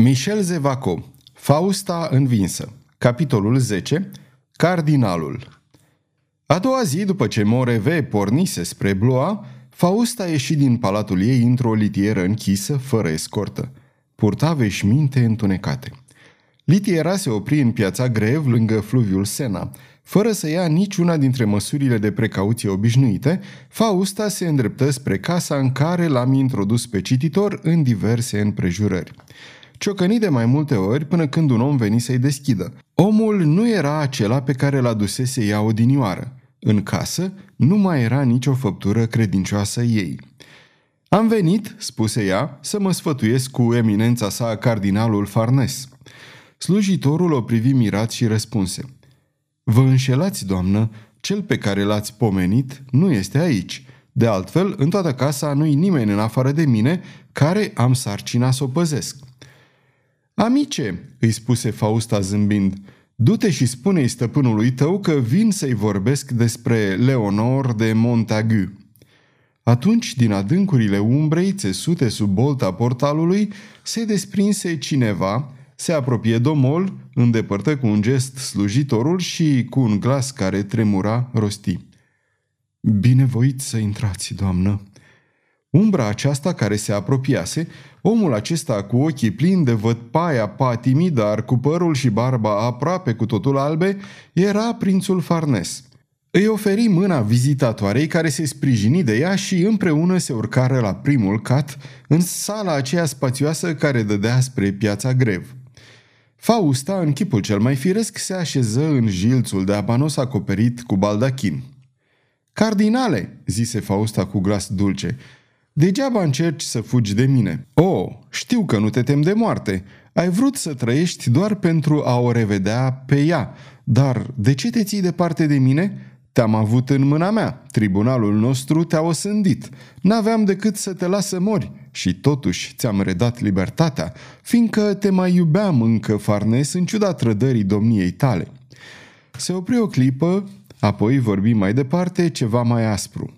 Michel Zevaco, Fausta învinsă, capitolul 10, Cardinalul. A doua zi, după ce Moreve pornise spre Blois, Fausta a ieșit din palatul ei într-o litieră închisă, fără escortă. Purta veșminte întunecate. Litiera se opri în piața Grev, lângă fluviul Sena. Fără să ia niciuna dintre măsurile de precauție obișnuite, Fausta se îndreptă spre casa în care l-am introdus pe cititor în diverse împrejurări ciocănit de mai multe ori până când un om veni să-i deschidă. Omul nu era acela pe care l-a dusese ea odinioară. În casă nu mai era nicio făptură credincioasă ei. Am venit, spuse ea, să mă sfătuiesc cu eminența sa cardinalul Farnes. Slujitorul o privi mirat și răspunse. Vă înșelați, doamnă, cel pe care l-ați pomenit nu este aici. De altfel, în toată casa nu-i nimeni în afară de mine care am sarcina să o păzesc. Amice, îi spuse Fausta zâmbind, du-te și spune-i stăpânului tău că vin să-i vorbesc despre Leonor de Montagu. Atunci, din adâncurile umbrei, țesute sub bolta portalului, se desprinse cineva, se apropie domol, îndepărtă cu un gest slujitorul și, cu un glas care tremura, rosti. Binevoit să intrați, doamnă. Umbra aceasta care se apropiase, omul acesta cu ochii plini de vădpaia patimii, dar cu părul și barba aproape cu totul albe, era prințul Farnes. Îi oferi mâna vizitatoarei care se sprijini de ea și împreună se urcară la primul cat, în sala aceea spațioasă care dădea spre piața Grev. Fausta, în chipul cel mai firesc, se așeză în jilțul de abanos acoperit cu baldachin. Cardinale, zise Fausta cu glas dulce, Degeaba încerci să fugi de mine. O, oh, știu că nu te tem de moarte. Ai vrut să trăiești doar pentru a o revedea pe ea. Dar de ce te ții departe de mine? Te-am avut în mâna mea. Tribunalul nostru te-a osândit. N-aveam decât să te las să mori. Și totuși ți-am redat libertatea, fiindcă te mai iubeam încă, Farnes, în ciuda trădării domniei tale. Se opri o clipă, apoi vorbi mai departe ceva mai aspru.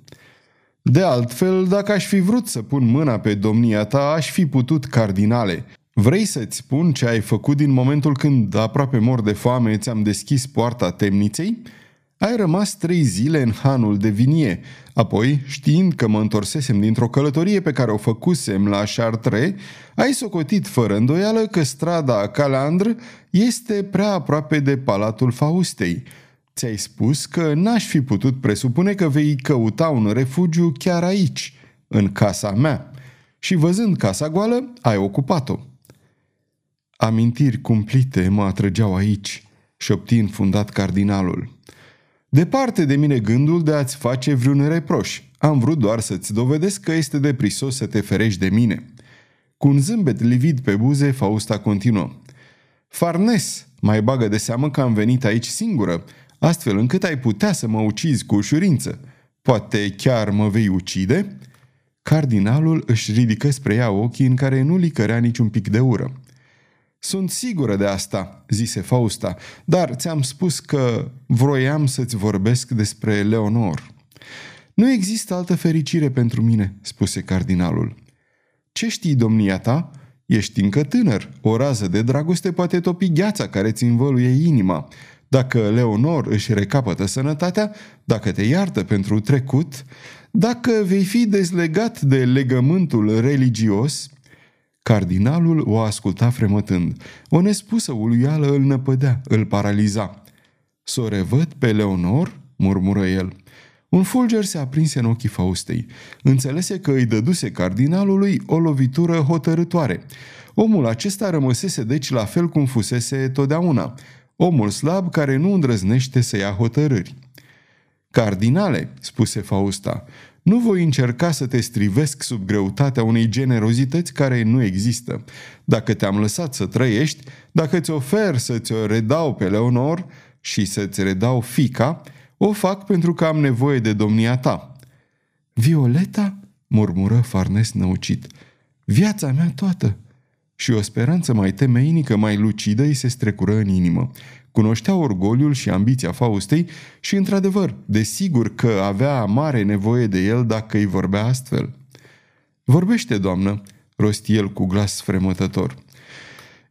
De altfel, dacă aș fi vrut să pun mâna pe domnia ta, aș fi putut, cardinale. Vrei să-ți spun ce ai făcut din momentul când, aproape mor de foame, ți-am deschis poarta temniței? Ai rămas trei zile în hanul de vinie. Apoi, știind că mă întorsesem dintr-o călătorie pe care o făcusem la Chartres, ai socotit fără îndoială că strada Calandr este prea aproape de Palatul Faustei – Ți-ai spus că n-aș fi putut presupune că vei căuta un refugiu chiar aici, în casa mea. Și văzând casa goală, ai ocupat-o. Amintiri cumplite mă atrăgeau aici, șopti înfundat cardinalul. Departe de mine gândul de a-ți face vreun reproș. Am vrut doar să-ți dovedesc că este de prisos să te ferești de mine. Cu un zâmbet livid pe buze, Fausta continuă. Farnes, mai bagă de seamă că am venit aici singură astfel încât ai putea să mă ucizi cu ușurință. Poate chiar mă vei ucide?" Cardinalul își ridică spre ea ochii în care nu licărea niciun pic de ură. Sunt sigură de asta," zise Fausta, dar ți-am spus că vroiam să-ți vorbesc despre Leonor." Nu există altă fericire pentru mine," spuse cardinalul. Ce știi, domnia ta? Ești încă tânăr. O rază de dragoste poate topi gheața care ți învăluie inima. Dacă Leonor își recapătă sănătatea, dacă te iartă pentru trecut, dacă vei fi dezlegat de legământul religios, Cardinalul o asculta fremătând. O nespusă uluială îl năpădea, îl paraliza. S-o revăd pe Leonor?" murmură el. Un fulger se aprinse în ochii Faustei. Înțelese că îi dăduse cardinalului o lovitură hotărătoare. Omul acesta rămăsese deci la fel cum fusese totdeauna, omul slab care nu îndrăznește să ia hotărâri. Cardinale, spuse Fausta, nu voi încerca să te strivesc sub greutatea unei generozități care nu există. Dacă te-am lăsat să trăiești, dacă ți ofer să ți-o redau pe Leonor și să-ți redau fica, o fac pentru că am nevoie de domnia ta. Violeta? murmură Farnes năucit. Viața mea toată! Și o speranță mai temeinică, mai lucidă îi se strecură în inimă. Cunoștea orgoliul și ambiția Faustei și, într-adevăr, desigur că avea mare nevoie de el dacă îi vorbea astfel. Vorbește, doamnă, rosti el cu glas fremătător.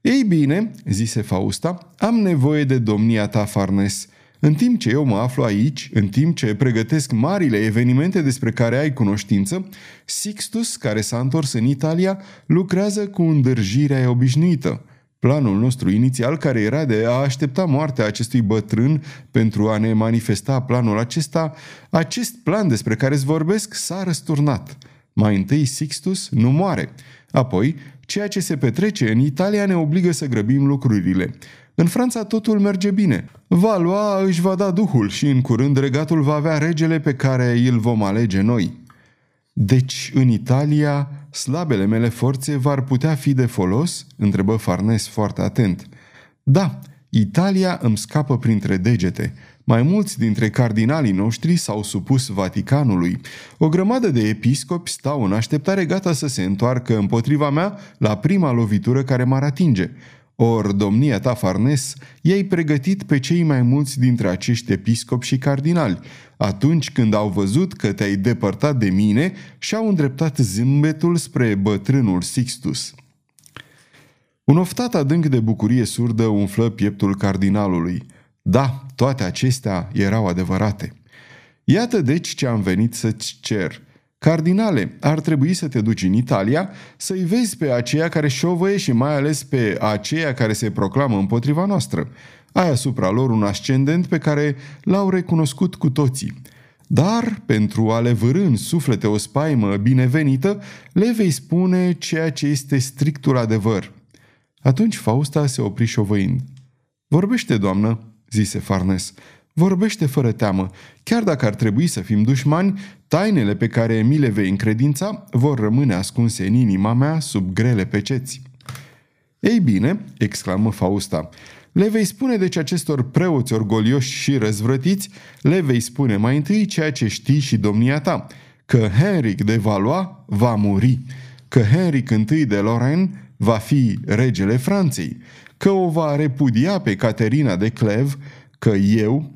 Ei bine, zise Fausta, am nevoie de domnia ta, Farnes. În timp ce eu mă aflu aici, în timp ce pregătesc marile evenimente despre care ai cunoștință, Sixtus, care s-a întors în Italia, lucrează cu îndârjirea obișnuită. Planul nostru inițial, care era de a aștepta moartea acestui bătrân pentru a ne manifesta planul acesta, acest plan despre care îți vorbesc s-a răsturnat. Mai întâi Sixtus nu moare. Apoi, ceea ce se petrece în Italia ne obligă să grăbim lucrurile. În Franța totul merge bine. Valois își va da duhul și în curând regatul va avea regele pe care îl vom alege noi. Deci, în Italia, slabele mele forțe v-ar putea fi de folos? întrebă Farnes foarte atent. Da, Italia îmi scapă printre degete. Mai mulți dintre cardinalii noștri s-au supus Vaticanului. O grămadă de episcopi stau în așteptare gata să se întoarcă împotriva mea la prima lovitură care m-ar atinge. Or, domnia ta, Farnes, i-ai pregătit pe cei mai mulți dintre acești episcopi și cardinali, atunci când au văzut că te-ai depărtat de mine și-au îndreptat zâmbetul spre bătrânul Sixtus. Un oftat adânc de bucurie surdă umflă pieptul cardinalului. Da, toate acestea erau adevărate. Iată deci ce am venit să-ți cer – Cardinale, ar trebui să te duci în Italia, să-i vezi pe aceia care șovăie și mai ales pe aceia care se proclamă împotriva noastră. Ai asupra lor un ascendent pe care l-au recunoscut cu toții. Dar, pentru a le vârâ în suflete o spaimă binevenită, le vei spune ceea ce este strictul adevăr. Atunci Fausta se opri șovăind. Vorbește, doamnă, zise Farnes. Vorbește fără teamă. Chiar dacă ar trebui să fim dușmani, tainele pe care mi le vei încredința vor rămâne ascunse în inima mea sub grele peceți. Ei bine, exclamă Fausta, le vei spune deci acestor preoți orgolioși și răzvrătiți, le vei spune mai întâi ceea ce știi și domnia ta, că Henric de Valois va muri, că Henric I de Lorraine va fi regele Franței, că o va repudia pe Caterina de Clev, că eu,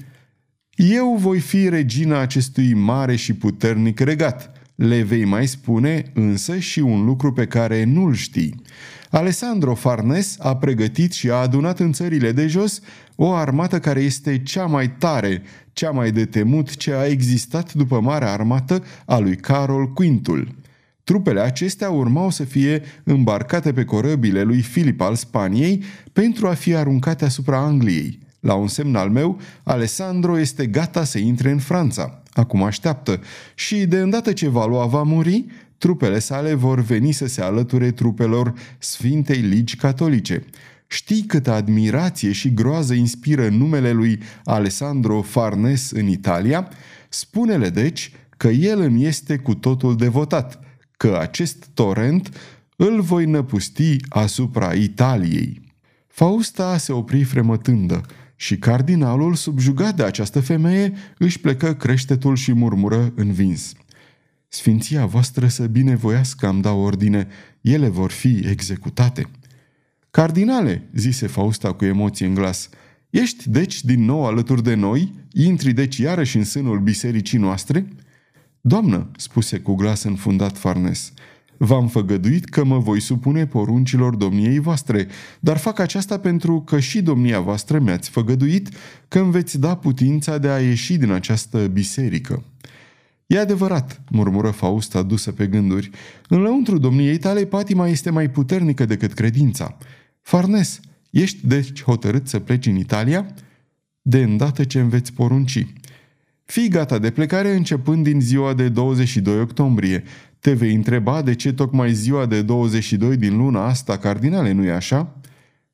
eu voi fi regina acestui mare și puternic regat. Le vei mai spune însă și un lucru pe care nu-l știi. Alessandro Farnes a pregătit și a adunat în țările de jos o armată care este cea mai tare, cea mai de temut ce a existat după marea armată a lui Carol Quintul. Trupele acestea urmau să fie îmbarcate pe corăbile lui Filip al Spaniei pentru a fi aruncate asupra Angliei. La un semn al meu, Alessandro este gata să intre în Franța. Acum așteaptă și de îndată ce Valois va muri, trupele sale vor veni să se alăture trupelor Sfintei Ligi Catolice. Știi câtă admirație și groază inspiră numele lui Alessandro Farnes în Italia? Spune-le deci că el îmi este cu totul devotat, că acest torent îl voi năpusti asupra Italiei. Fausta se opri fremătândă și cardinalul, subjugat de această femeie, își plecă creștetul și murmură învins. Sfinția voastră să binevoiască am dau ordine, ele vor fi executate. Cardinale, zise Fausta cu emoție în glas, ești deci din nou alături de noi? Intri deci iarăși în sânul bisericii noastre? Doamnă, spuse cu glas înfundat Farnes, V-am făgăduit că mă voi supune poruncilor domniei voastre, dar fac aceasta pentru că și domnia voastră mi-ați făgăduit că îmi veți da putința de a ieși din această biserică. E adevărat, murmură Fausta dusă pe gânduri. În lăuntru domniei tale, patima este mai puternică decât credința. Farnes, ești deci hotărât să pleci în Italia? De îndată ce îmi veți porunci. Fii gata de plecare începând din ziua de 22 octombrie. Te vei întreba de ce tocmai ziua de 22 din luna asta, cardinale, nu-i așa?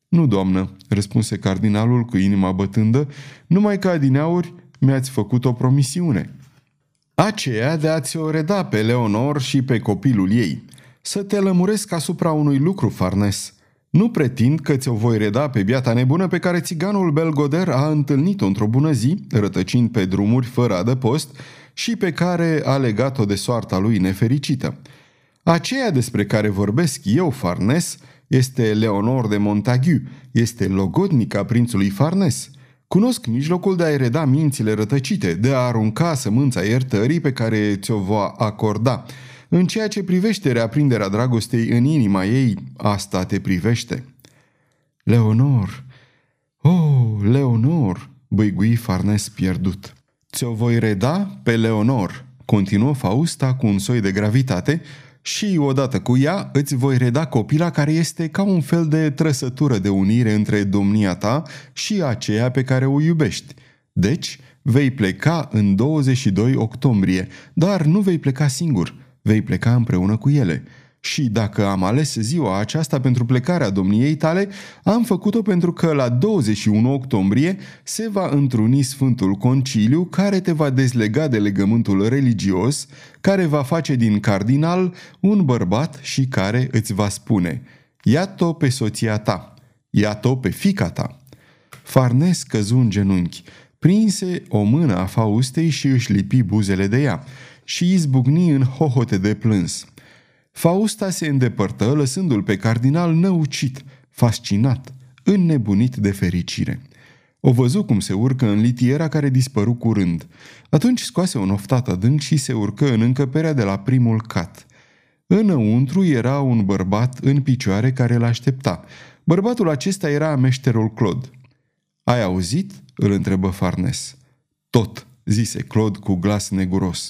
Nu, doamnă, răspunse cardinalul cu inima bătândă, numai că adineauri mi-ați făcut o promisiune. Aceea de a-ți o reda pe Leonor și pe copilul ei. Să te lămuresc asupra unui lucru, Farnes. Nu pretind că ți-o voi reda pe biata nebună pe care țiganul Belgoder a întâlnit-o într-o bună zi, rătăcind pe drumuri fără adăpost, și pe care a legat-o de soarta lui nefericită. Aceea despre care vorbesc eu, Farnes, este Leonor de Montagu, este logodnica prințului Farnes. Cunosc mijlocul de a-i reda mințile rătăcite, de a arunca sămânța iertării pe care ți-o va acorda. În ceea ce privește reaprinderea dragostei în inima ei, asta te privește. Leonor! Oh, Leonor! băigui Farnes pierdut. Ți-o voi reda pe Leonor, continuă Fausta cu un soi de gravitate și odată cu ea îți voi reda copila care este ca un fel de trăsătură de unire între domnia ta și aceea pe care o iubești. Deci, vei pleca în 22 octombrie, dar nu vei pleca singur, vei pleca împreună cu ele – și dacă am ales ziua aceasta pentru plecarea domniei tale, am făcut-o pentru că la 21 octombrie se va întruni Sfântul Conciliu care te va dezlega de legământul religios, care va face din cardinal un bărbat și care îți va spune Ia-o pe soția ta, ia-o pe fica ta. Farnes căzu în genunchi, prinse o mână a Faustei și își lipi buzele de ea și izbucni în hohote de plâns. Fausta se îndepărtă, lăsându-l pe cardinal năucit, fascinat, înnebunit de fericire. O văzu cum se urcă în litiera care dispăru curând. Atunci scoase un oftat adânc și se urcă în încăperea de la primul cat. Înăuntru era un bărbat în picioare care îl aștepta. Bărbatul acesta era meșterul Claude. Ai auzit?" îl întrebă Farnes. Tot," zise Claude cu glas neguros.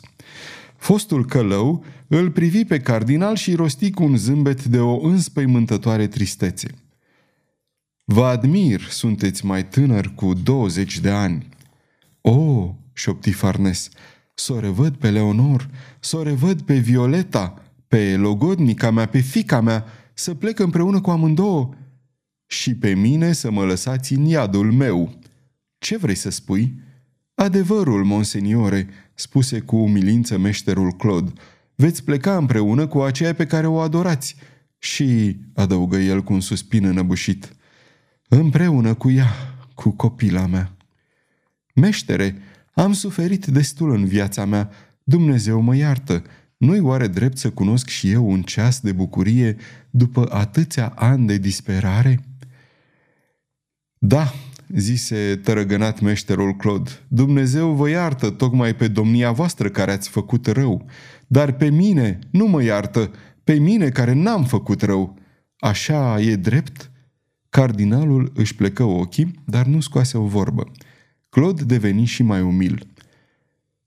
Fostul călău îl privi pe cardinal și rosti cu un zâmbet de o înspăimântătoare tristețe. Vă admir, sunteți mai tânăr cu 20 de ani. O, oh, șopti Farnes, să o revăd pe Leonor, să o revăd pe Violeta, pe logodnica mea, pe fica mea, să plec împreună cu amândouă și pe mine să mă lăsați în iadul meu. Ce vrei să spui?" Adevărul, monseniore, spuse cu umilință meșterul Claude, veți pleca împreună cu aceea pe care o adorați. Și, adăugă el cu un suspin înăbușit, împreună cu ea, cu copila mea. Meștere, am suferit destul în viața mea, Dumnezeu mă iartă, nu-i oare drept să cunosc și eu un ceas de bucurie după atâția ani de disperare? Da, zise tărăgănat meșterul Claude, Dumnezeu vă iartă tocmai pe domnia voastră care ați făcut rău, dar pe mine nu mă iartă, pe mine care n-am făcut rău. Așa e drept?" Cardinalul își plecă ochii, dar nu scoase o vorbă. Claude deveni și mai umil.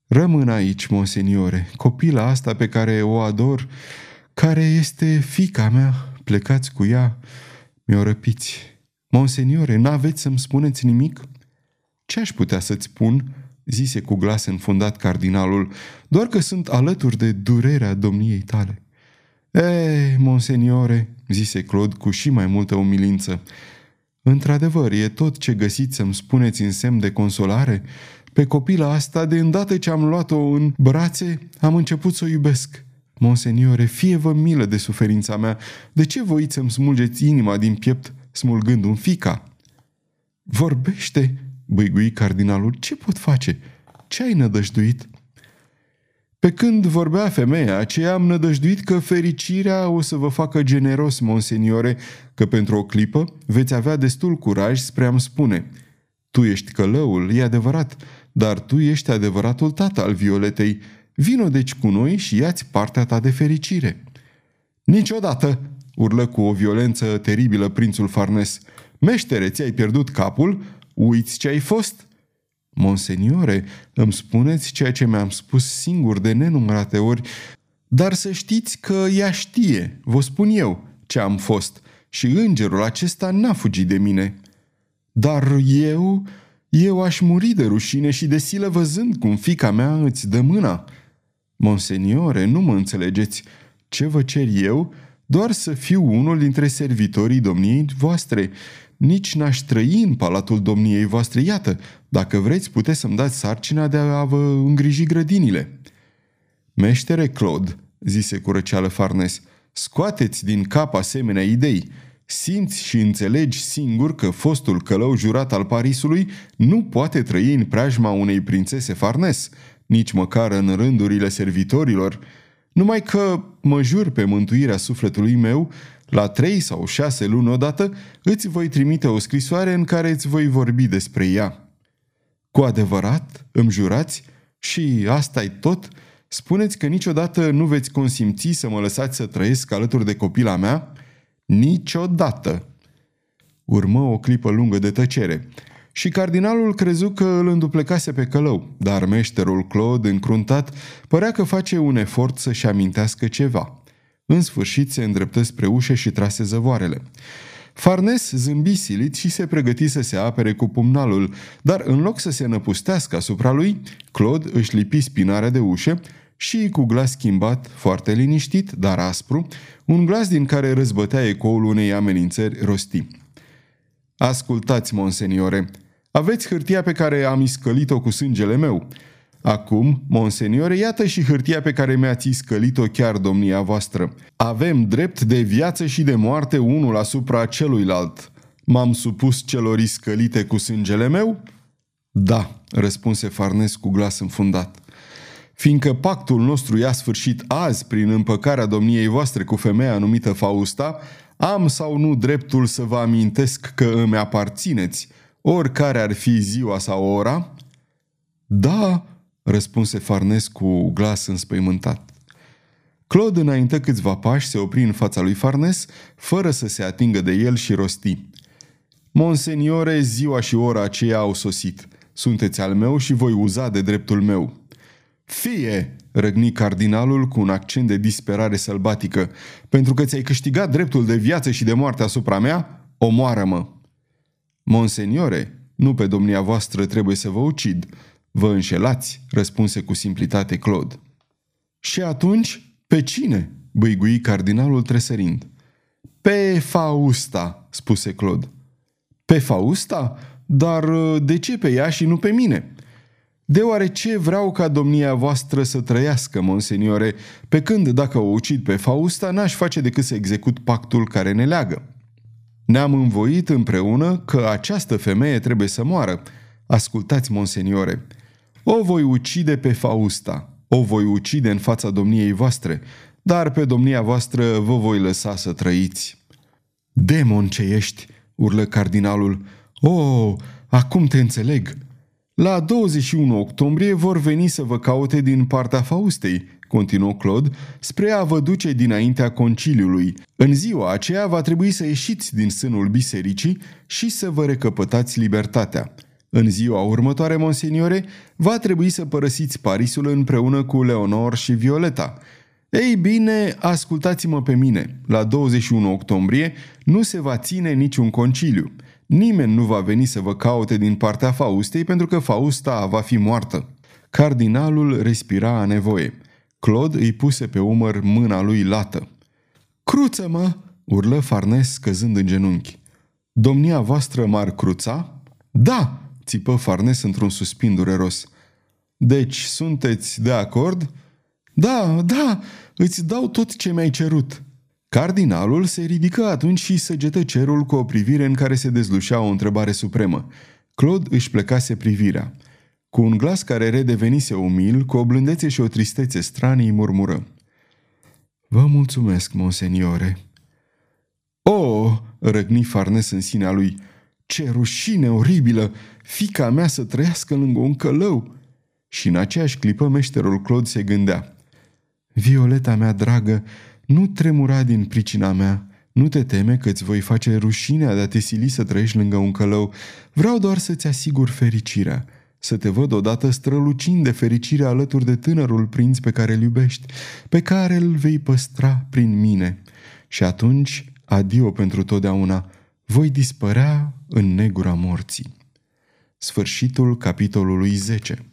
Rămân aici, monseniore, copila asta pe care o ador, care este fica mea, plecați cu ea, mi-o răpiți. Monseniore, n-aveți să-mi spuneți nimic?" Ce aș putea să-ți spun?" zise cu glas înfundat cardinalul, doar că sunt alături de durerea domniei tale. Ei, monseniore, zise Claude cu și mai multă umilință, într-adevăr, e tot ce găsiți să-mi spuneți în semn de consolare? Pe copila asta, de îndată ce am luat-o în brațe, am început să o iubesc. Monseniore, fie vă milă de suferința mea, de ce voiți să-mi smulgeți inima din piept smulgând un fica. Vorbește, băigui cardinalul, ce pot face? Ce ai nădăjduit? Pe când vorbea femeia aceea, am nădăjduit că fericirea o să vă facă generos, monseniore, că pentru o clipă veți avea destul curaj spre a-mi spune Tu ești călăul, e adevărat, dar tu ești adevăratul tată al Violetei. Vino deci cu noi și ia-ți partea ta de fericire. Niciodată, urlă cu o violență teribilă prințul Farnes. Meștere, ți-ai pierdut capul? Uiți ce ai fost?" Monseniore, îmi spuneți ceea ce mi-am spus singur de nenumărate ori, dar să știți că ea știe, vă spun eu, ce am fost și îngerul acesta n-a fugit de mine. Dar eu, eu aș muri de rușine și de silă văzând cum fica mea îți dă mâna. Monseniore, nu mă înțelegeți. Ce vă cer eu doar să fiu unul dintre servitorii domniei voastre. Nici n-aș trăi în palatul domniei voastre. Iată, dacă vreți, puteți să-mi dați sarcina de a vă îngriji grădinile. Meștere Claude, zise cu răceală Farnes, scoateți din cap asemenea idei. Simți și înțelegi singur că fostul călău jurat al Parisului nu poate trăi în preajma unei prințese Farnes, nici măcar în rândurile servitorilor, numai că mă jur pe mântuirea sufletului meu, la trei sau șase luni odată, îți voi trimite o scrisoare în care îți voi vorbi despre ea. Cu adevărat, îmi jurați, și asta e tot, spuneți că niciodată nu veți consimți să mă lăsați să trăiesc alături de copila mea? Niciodată! Urmă o clipă lungă de tăcere. Și cardinalul crezu că îl înduplecase pe călău, dar meșterul Claude, încruntat, părea că face un efort să-și amintească ceva. În sfârșit se îndreptă spre ușă și trase zăvoarele. Farnes zâmbi silit și se pregăti să se apere cu pumnalul, dar în loc să se năpustească asupra lui, Claude își lipi spinarea de ușă și cu glas schimbat, foarte liniștit, dar aspru, un glas din care răzbătea ecoul unei amenințări rosti. Ascultați, monseniore, aveți hârtia pe care am iscălit-o cu sângele meu. Acum, monseniore, iată și hârtia pe care mi-ați iscălit-o chiar domnia voastră. Avem drept de viață și de moarte unul asupra celuilalt. M-am supus celor iscălite cu sângele meu? Da, răspunse Farnes cu glas înfundat. Fiindcă pactul nostru i-a sfârșit azi prin împăcarea domniei voastre cu femeia numită Fausta, am sau nu dreptul să vă amintesc că îmi aparțineți, oricare ar fi ziua sau ora? Da, răspunse Farnes cu glas înspăimântat. Claude înainte câțiva pași se opri în fața lui Farnes, fără să se atingă de el și rosti. Monseniore, ziua și ora aceea au sosit. Sunteți al meu și voi uza de dreptul meu. Fie, răgni cardinalul cu un accent de disperare sălbatică, pentru că ți-ai câștigat dreptul de viață și de moarte asupra mea, omoară-mă. Monseniore, nu pe domnia voastră trebuie să vă ucid. Vă înșelați, răspunse cu simplitate Claude. Și atunci, pe cine? băigui cardinalul tresărind. Pe Fausta, spuse Claude. Pe Fausta? Dar de ce pe ea și nu pe mine? Deoarece vreau ca domnia voastră să trăiască, monseniore, pe când dacă o ucid pe Fausta, n-aș face decât să execut pactul care ne leagă. Ne-am învoit împreună că această femeie trebuie să moară. Ascultați, monseniore, o voi ucide pe Fausta, o voi ucide în fața domniei voastre, dar pe domnia voastră vă voi lăsa să trăiți. Demon ce ești, urlă cardinalul. Oh, acum te înțeleg. La 21 octombrie vor veni să vă caute din partea Faustei, continuă Claude, spre a vă duce dinaintea conciliului. În ziua aceea va trebui să ieșiți din sânul bisericii și să vă recăpătați libertatea. În ziua următoare, monseniore, va trebui să părăsiți Parisul împreună cu Leonor și Violeta. Ei bine, ascultați-mă pe mine. La 21 octombrie nu se va ține niciun conciliu. Nimeni nu va veni să vă caute din partea Faustei pentru că Fausta va fi moartă. Cardinalul respira a nevoie. Claude îi puse pe umăr mâna lui lată. Cruță-mă!" urlă Farnes căzând în genunchi. Domnia voastră m-ar cruța?" Da!" țipă Farnes într-un suspin dureros. Deci sunteți de acord?" Da, da, îți dau tot ce mi-ai cerut." Cardinalul se ridică atunci și săgetă cerul cu o privire în care se dezlușea o întrebare supremă. Claude își plecase privirea. Cu un glas care redevenise umil, cu o blândețe și o tristețe stranii, murmură. Vă mulțumesc, monseniore. O, răgni Farnes în sinea lui, ce rușine oribilă! Fica mea să trăiască lângă un călău! Și în aceeași clipă meșterul Claude se gândea. Violeta mea dragă, nu tremura din pricina mea. Nu te teme că îți voi face rușinea de a te sili să trăiești lângă un călău. Vreau doar să-ți asigur fericirea. Să te văd odată strălucind de fericire alături de tânărul prinț pe care îl iubești, pe care îl vei păstra prin mine. Și atunci, adio pentru totdeauna, voi dispărea în negura morții. Sfârșitul capitolului 10